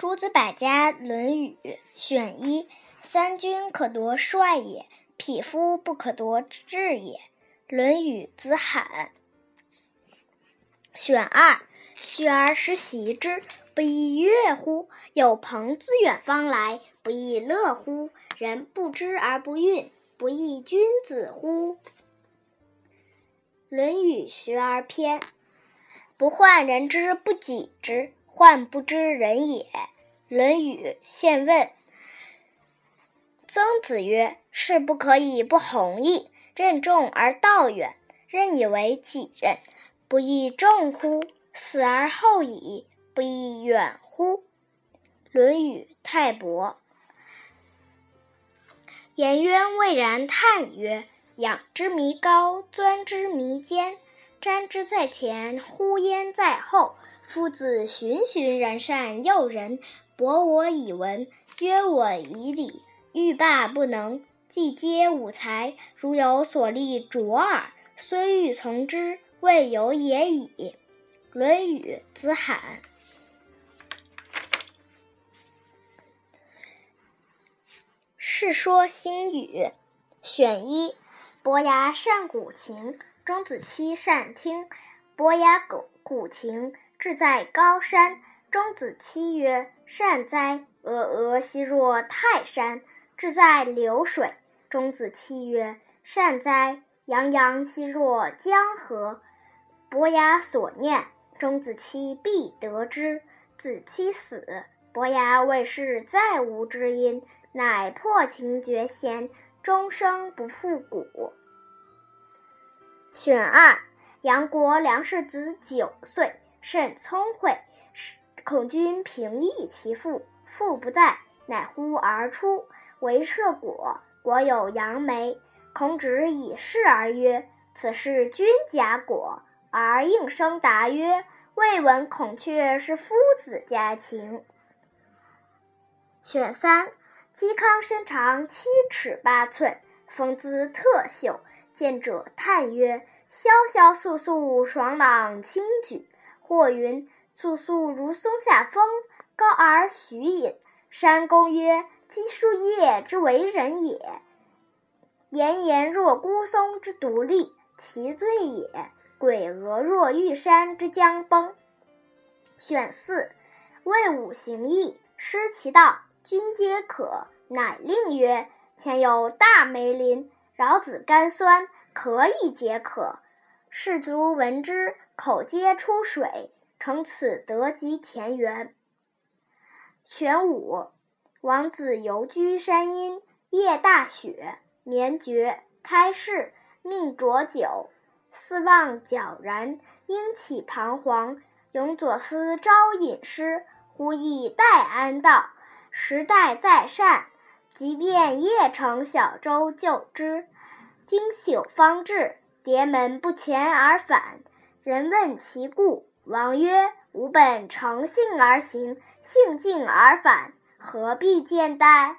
诸子百家《论语》选一：三军可夺帅也，匹夫不可夺志也。《论语·子罕》选二：学而时习之，不亦说乎？有朋自远方来，不亦乐乎？人不知而不愠，不亦君子乎？《论语·学而篇》不患人之不己知，患不知人也。《论语·宪问》曾子曰：“事不可以不弘毅，任重而道远，任以为己任，不亦重乎？死而后已，不亦远乎？”《论语·泰伯》颜渊蔚然叹曰：“仰之弥高，钻之弥坚，瞻之在前，呼焉在后。夫子循循然善诱人。”博我以文，约我以礼，欲罢不能，既皆吾才，如有所立卓尔，虽欲从之，未有也已。《论语·子罕》《世说新语》选一：伯牙善鼓琴，钟子期善听。伯牙鼓鼓琴，志在高山。钟子期曰：“善哉！峨峨兮若泰山，志在流水。”钟子期曰：“善哉！洋洋兮若江河。”伯牙所念，钟子期必得之。子期死，伯牙为是再无知音，乃破琴绝弦，终生不复鼓。选二：杨国梁世子九岁，甚聪慧。孔君平诣其父，父不在，乃呼而出，为彻果。果有杨梅。孔子以示而曰：“此是君家果。”而应声答曰：“未闻孔雀是夫子家禽。”选三：嵇康身长七尺八寸，风姿特秀，见者叹曰：“萧萧肃肃，爽朗清举。”或云。肃肃如松下风，高而徐隐。山公曰：“积树叶之为人也，炎炎若孤松之独立，其罪也；鬼峨若玉山之将崩。”选四：魏武行义，失其道，君皆可。乃令曰：“前有大梅林，桡子甘酸，可以解渴。”士卒闻之，口皆出水。乘此得及田园。玄武王子游居山阴，夜大雪，眠觉，开市，命浊酒。四望皎然，应起彷徨。永左思招隐师，忽忆待安道。时代在善，即便夜乘小舟就之。经宿方至，叠门不前而返。人问其故。王曰：“吾本乘兴而行，兴尽而返，何必见哉？”